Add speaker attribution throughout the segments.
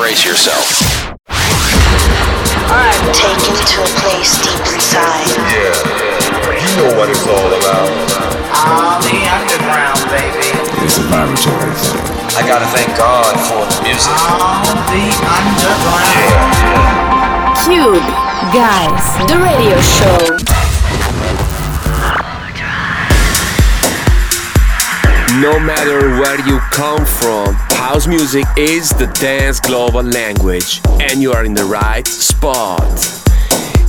Speaker 1: brace yourself.
Speaker 2: Taken to a place deep inside.
Speaker 3: Yeah, you know what it's all about.
Speaker 4: Oh, the underground, baby.
Speaker 5: It's a vibratory thing.
Speaker 1: I gotta thank God for the music.
Speaker 4: Oh, the underground.
Speaker 6: Cube Guys, the radio show.
Speaker 7: No matter where you come from, house music is the dance global language, and you are in the right spot.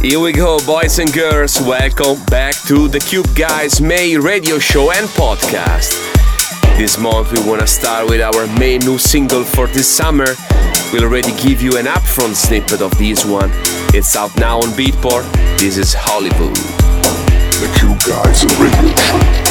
Speaker 7: Here we go, boys and girls. Welcome back to the Cube Guys May radio show and podcast. This month, we want to start with our main new single for this summer. We'll already give you an upfront snippet of this one. It's out now on Beatport. This is Hollywood.
Speaker 5: The Cube Guys radio show.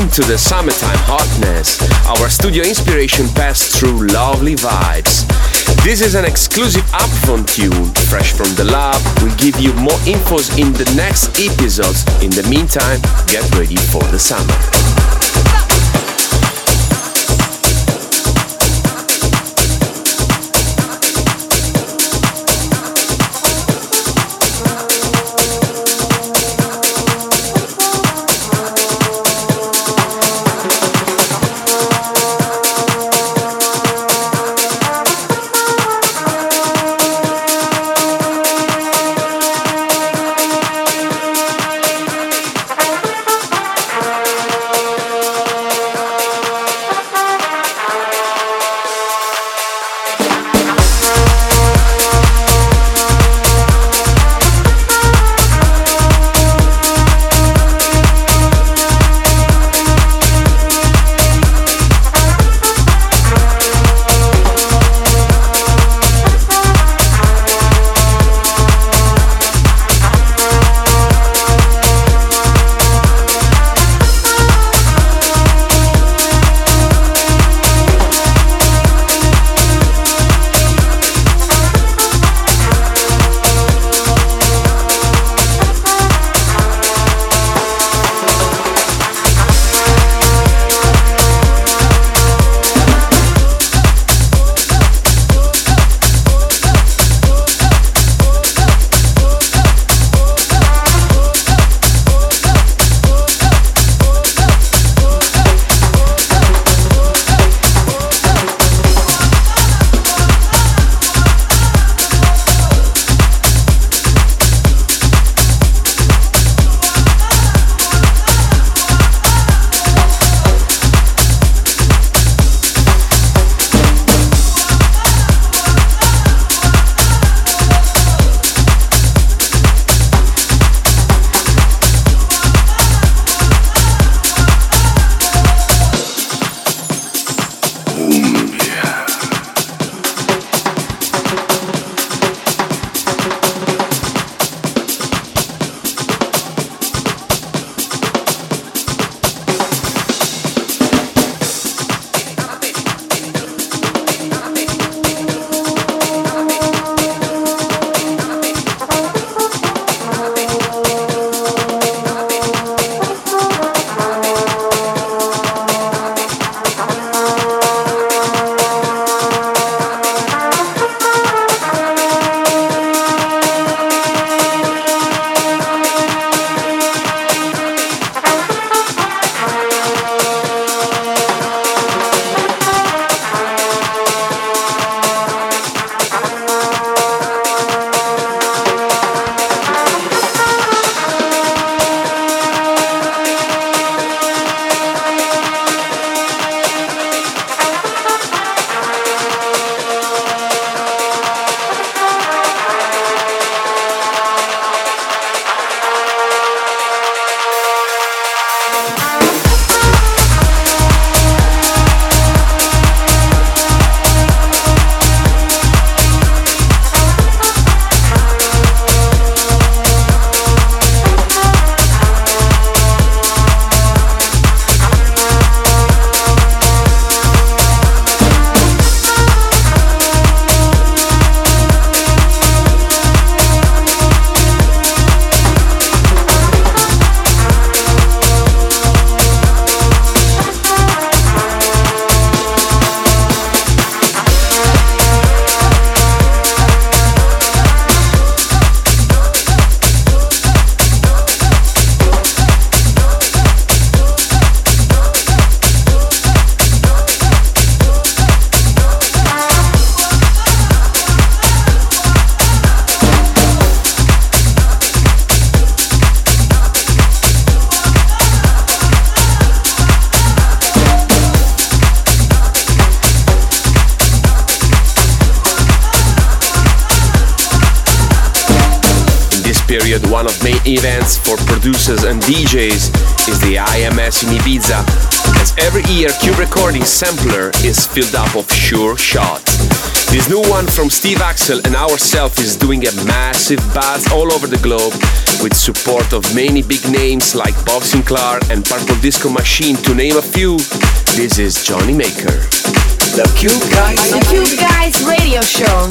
Speaker 7: Into the summertime hotness, our studio inspiration passed through lovely vibes. This is an exclusive upfront tune, fresh from the lab. We'll give you more infos in the next episodes. In the meantime, get ready for the summer. Producers and DJs is the IMS in Ibiza, as every year Cube Recording Sampler is filled up of sure shots. This new one from StevAxel and ourselves is doing a massive buzz all over the globe with support of many big names like Bob Sinclar and Purple Disco Machine to name a few. This is Johnny Maker.
Speaker 8: The Cube Guys.
Speaker 6: The Cube Guys Radio Show.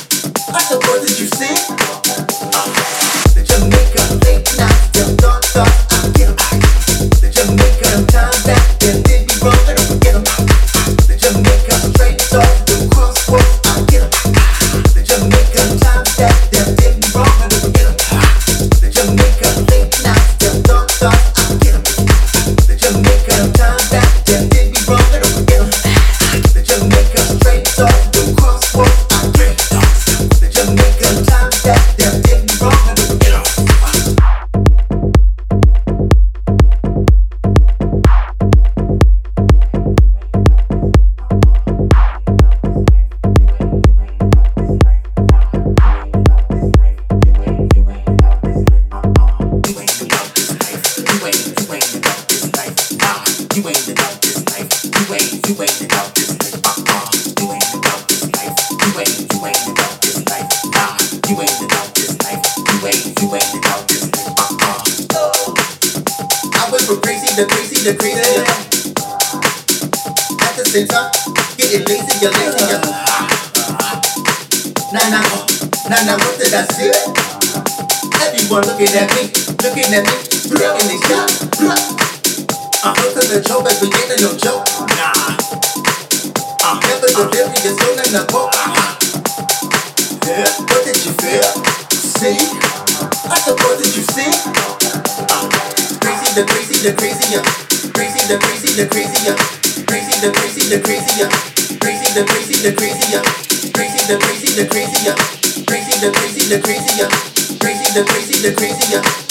Speaker 9: I'm never delirious, don't let the book. Yeah, what did you feel? See? I said, what did you see? Uh, crazy, the crazy, the crazier. Crazy, the crazy, the crazier. Crazy, the crazy, the crazier. Crazy, the crazy, the crazier. Crazy, the crazy, the crazier. Crazy, the crazy, the crazier. Crazy, the crazy, the crazier.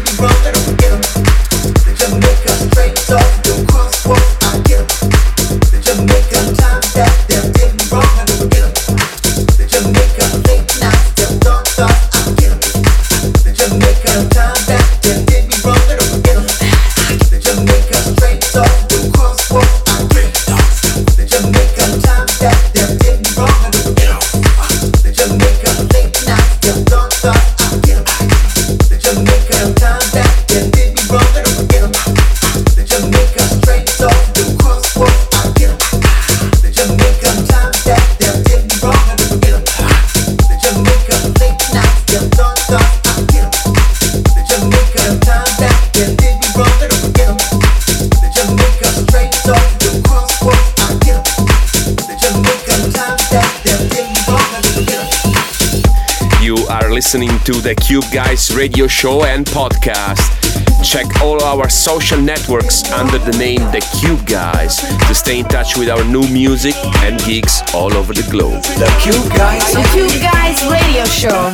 Speaker 7: listening to the Cube Guys radio show and podcast. Check all our social networks under the name The Cube Guys to stay in touch with our new music and gigs all over the globe.
Speaker 8: The Cube Guys.
Speaker 6: The Cube Guys Radio Show.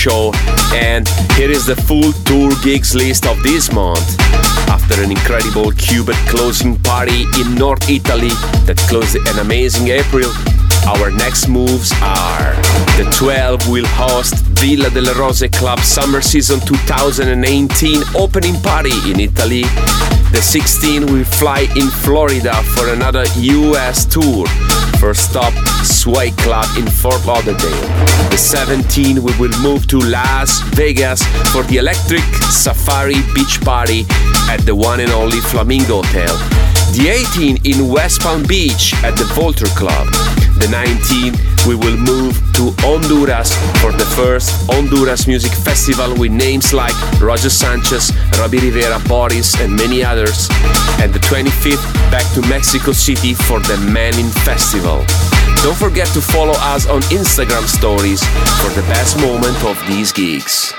Speaker 7: Show and here is the full tour gigs list of this month. After an incredible Cubed closing party in North Italy that closed an amazing April, our next moves are the 12 will host Villa delle Rose Club Summer Season 2018 opening party in Italy. The 16 will fly in Florida for another US tour. First stop, Sway Club in Fort Lauderdale. The 17 we will move to Las Vegas for the Electric Safari Beach Party at the one and only Flamingo Hotel. The 18 in West Palm Beach at the Volter Club. The 19 we will move to Honduras for the first Honduras Music Festival with names like Roger Sanchez, Robbie Rivera, Boris, and many others. And the 25th back to Mexico City for the Manning Festival. Don't forget to follow us on Instagram stories for the best moment of these gigs.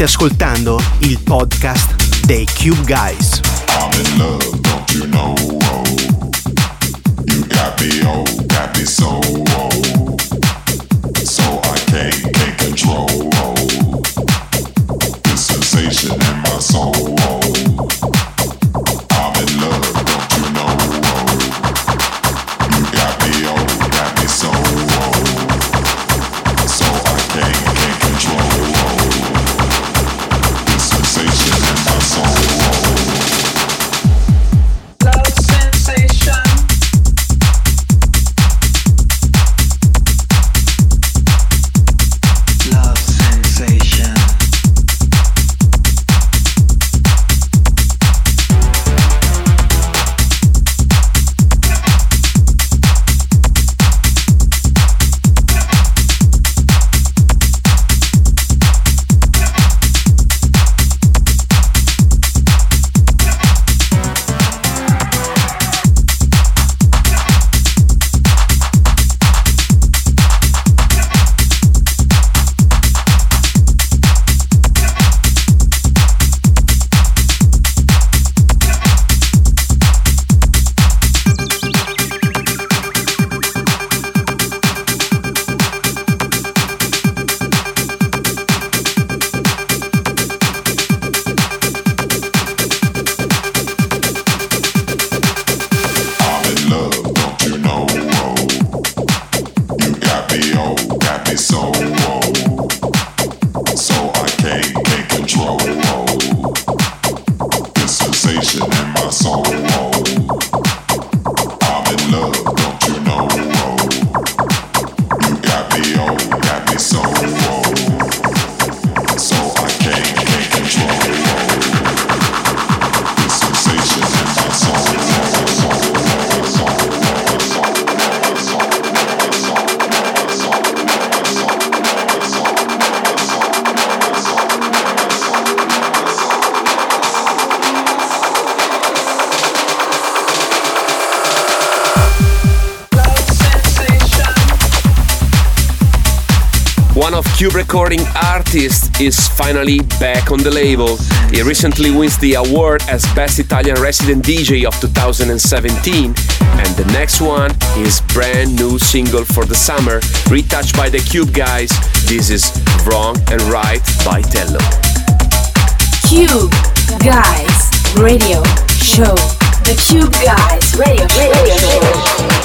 Speaker 10: State ascoltando il podcast dei Cube Guys.
Speaker 5: Can't, can't control. The sensation in my soul,
Speaker 7: Cube Recording Artist is finally back on the label. He recently wins the award as Best Italian Resident DJ of 2017. And the next one is brand new single for the summer, retouched by the Cube guys. This is Wrong and Right by Tello.
Speaker 6: Cube Guys Radio Show. The Cube Guys Radio, radio Show.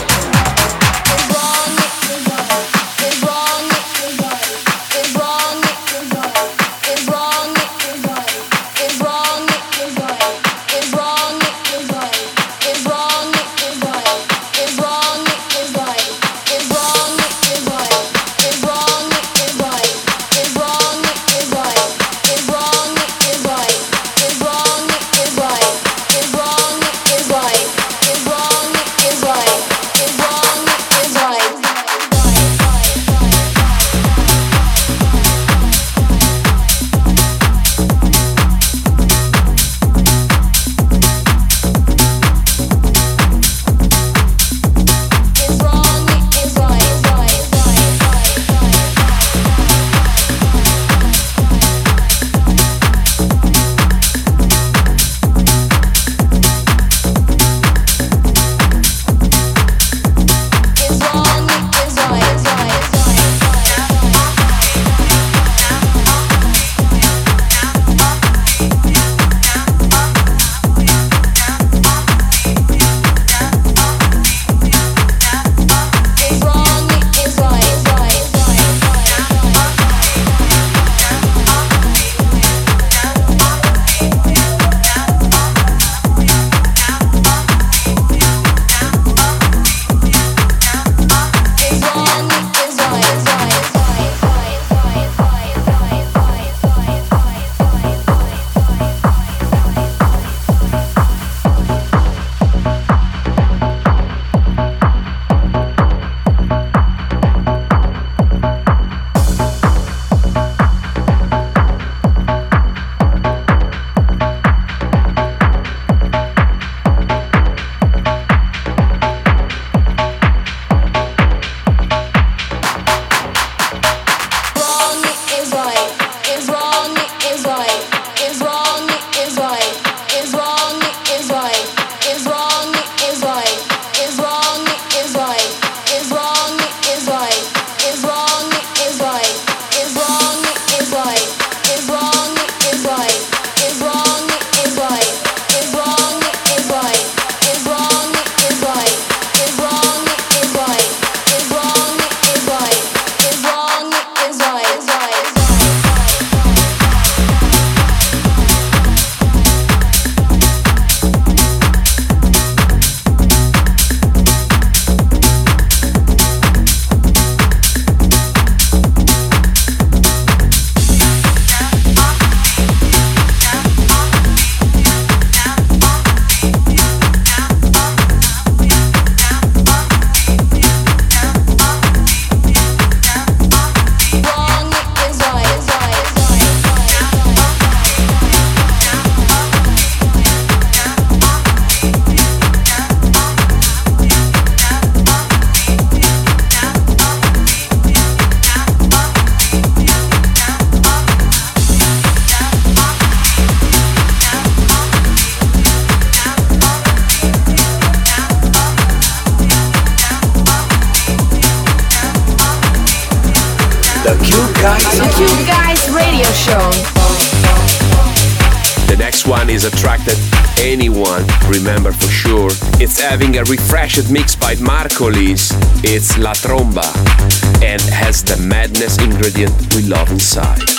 Speaker 7: Having a refreshed mix by Marco Lys. It's La Tromba and has the madness ingredient we love inside.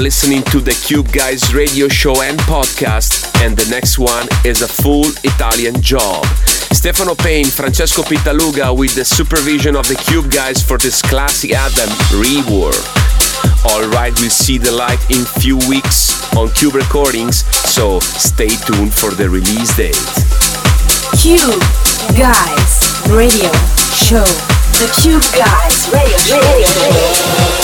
Speaker 7: Are listening to the Cube Guys radio show and podcast, and the next one is a full Italian job. Stefano Pain, Francesco Pittaluga with the supervision of the Cube Guys for this classy anthem, Rework. Alright, we'll see the light in few weeks on Cube Recordings, so stay tuned for the release date.
Speaker 6: Cube Guys Radio Show. The Cube Guys Radio Show.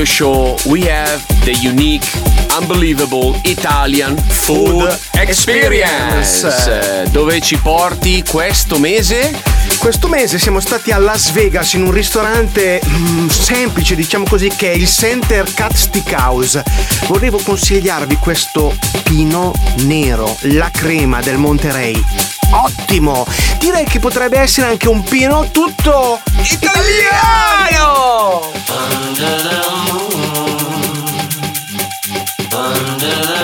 Speaker 11: Radio show,
Speaker 7: we have the unique, unbelievable Italian food experience. Eh, Dove ci porti questo mese?
Speaker 12: Questo mese siamo stati a Las Vegas in un ristorante mm, semplice, diciamo così, che è il Center Cat Steakhouse. Volevo consigliarvi questo pino nero, la crema del Monterey. Ottimo! Direi che potrebbe essere anche un pino tutto italiano!
Speaker 13: Under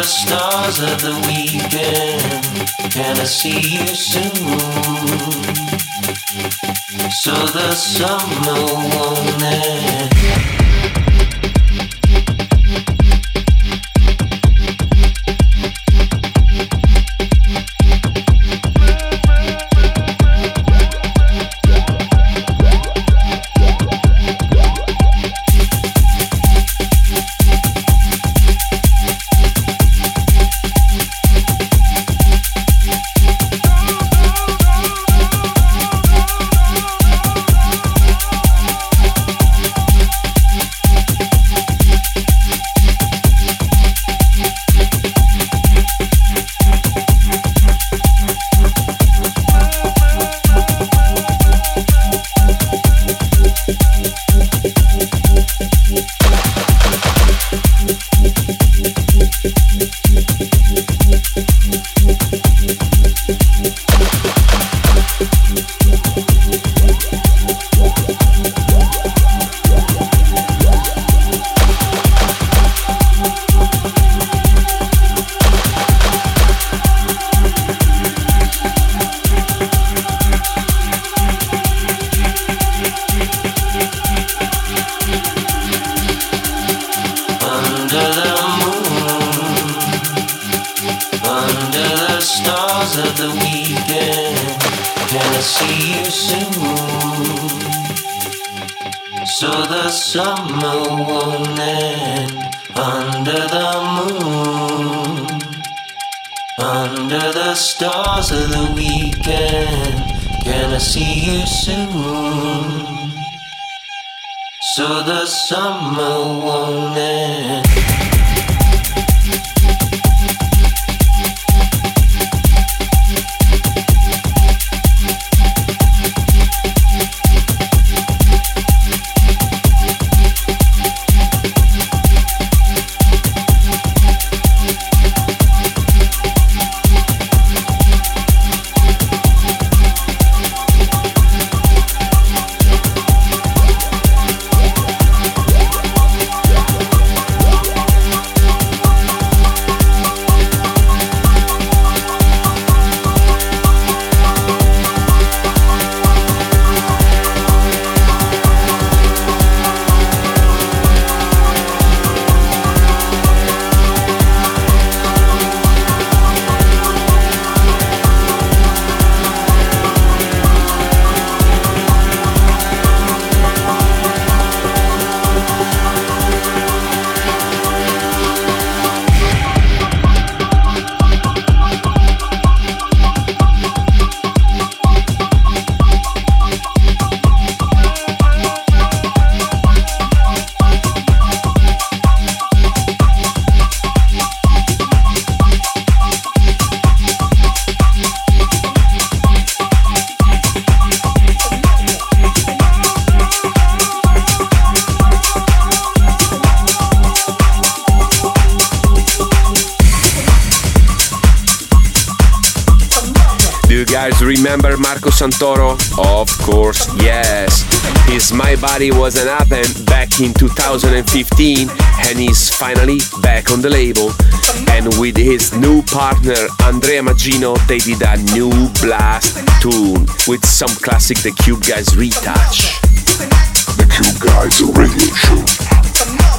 Speaker 13: stars of the weekend, can I see you soon? So the summer won't end. Under the stars of the weekend, can I see you soon? So the summer won't end.
Speaker 7: Santoro? Of course, yes. His My Body was an anthem back in 2015 and he's finally back on the label. And with his new partner Andrea Maggino, they did a new blast tune with some classic The Cube Guys retouch.
Speaker 14: The Cube Guys Radio Show.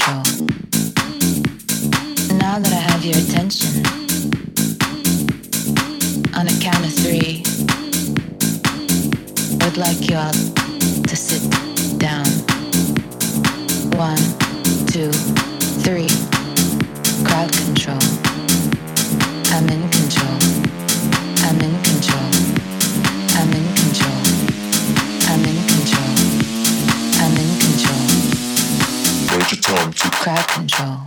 Speaker 15: control. Now that I have your attention, on a count of three, I'd like you all to sit down. One, two, three. crowd control.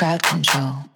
Speaker 15: crowd control.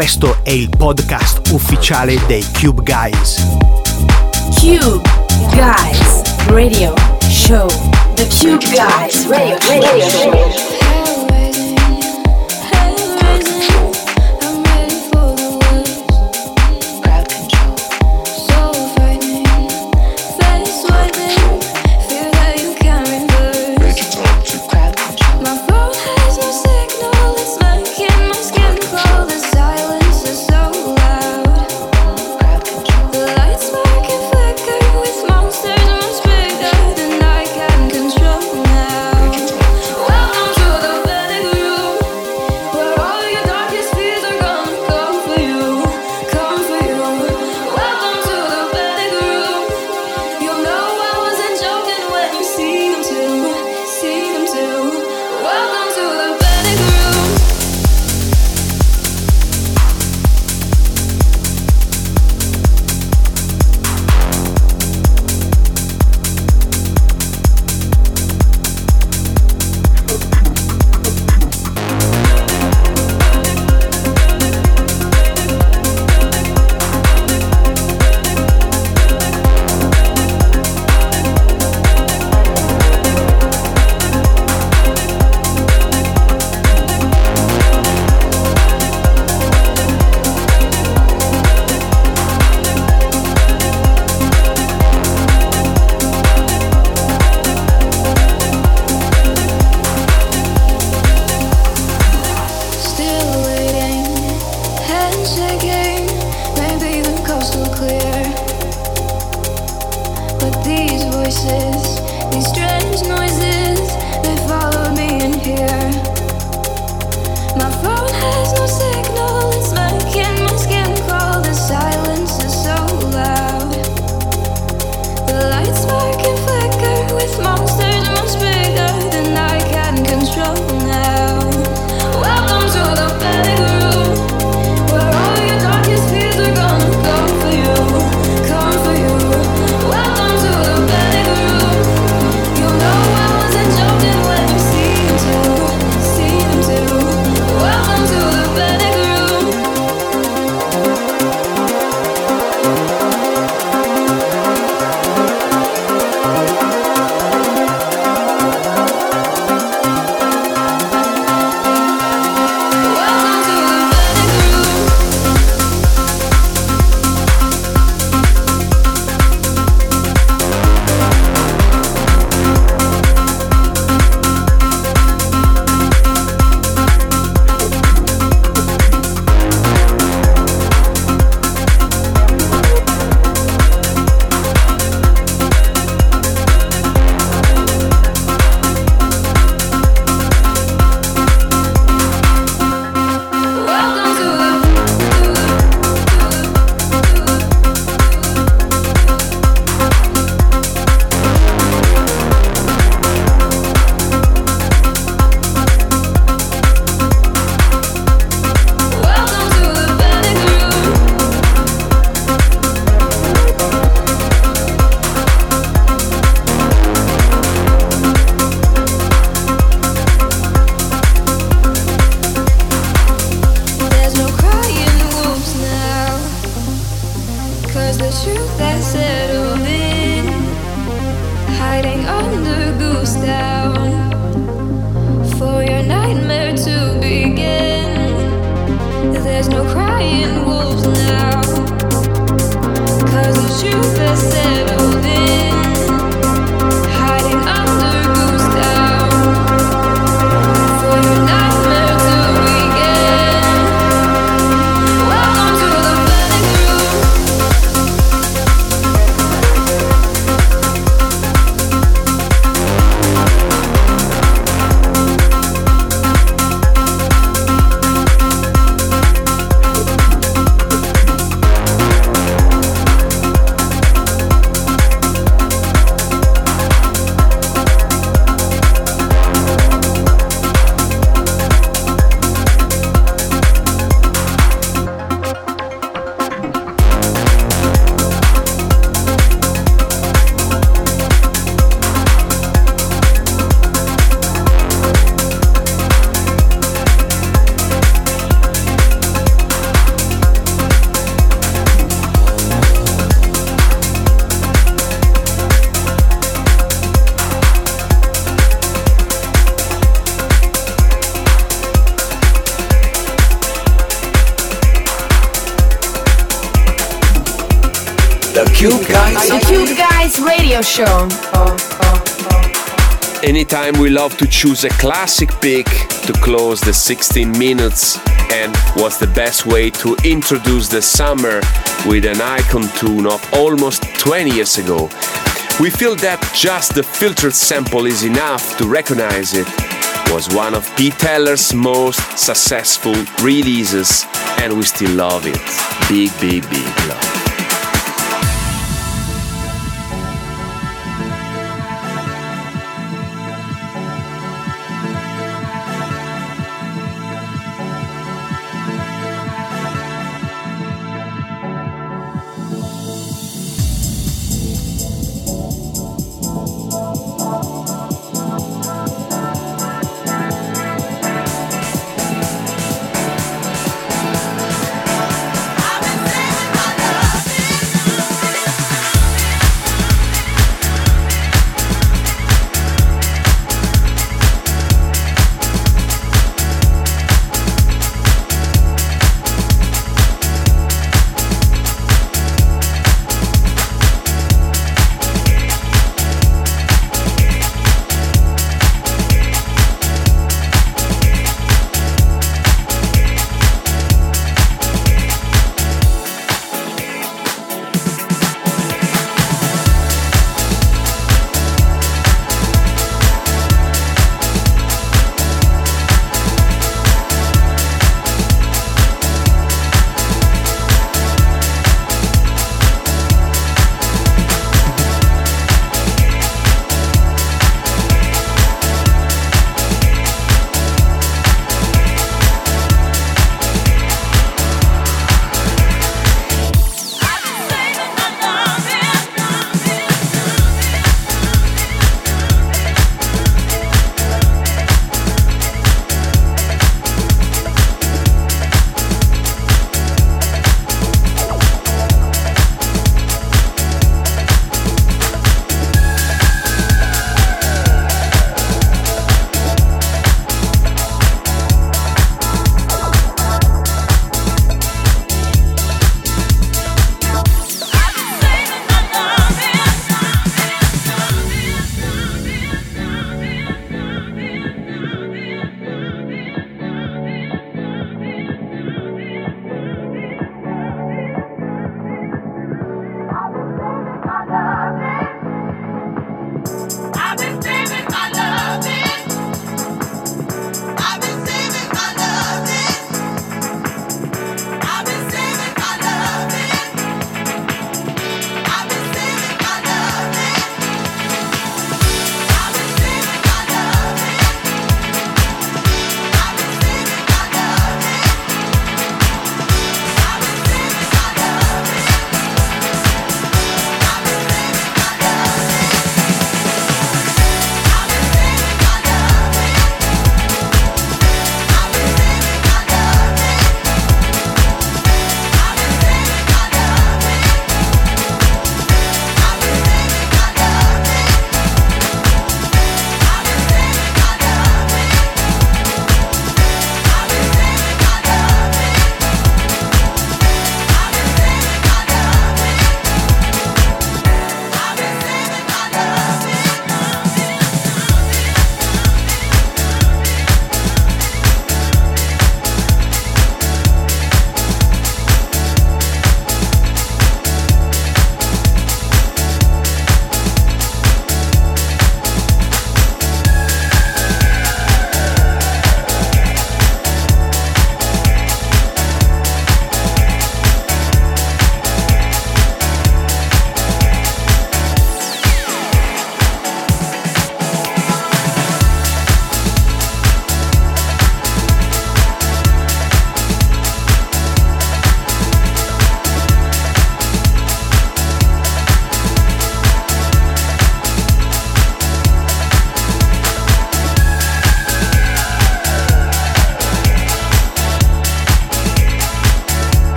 Speaker 12: Questo è il podcast ufficiale dei Cube Guys.
Speaker 16: Cube Guys Radio Show. The Cube Guys Radio, radio Show.
Speaker 8: Cube Guys.
Speaker 6: The Cube Guys radio show.
Speaker 7: Anytime we love to choose a classic pick to close the 16 minutes and was the best way to introduce the summer with an icon tune of almost 20 years ago. We feel that just the filtered sample is enough to recognize it. was one of Pete Heller's most successful releases and we still love it. Big, big, big love.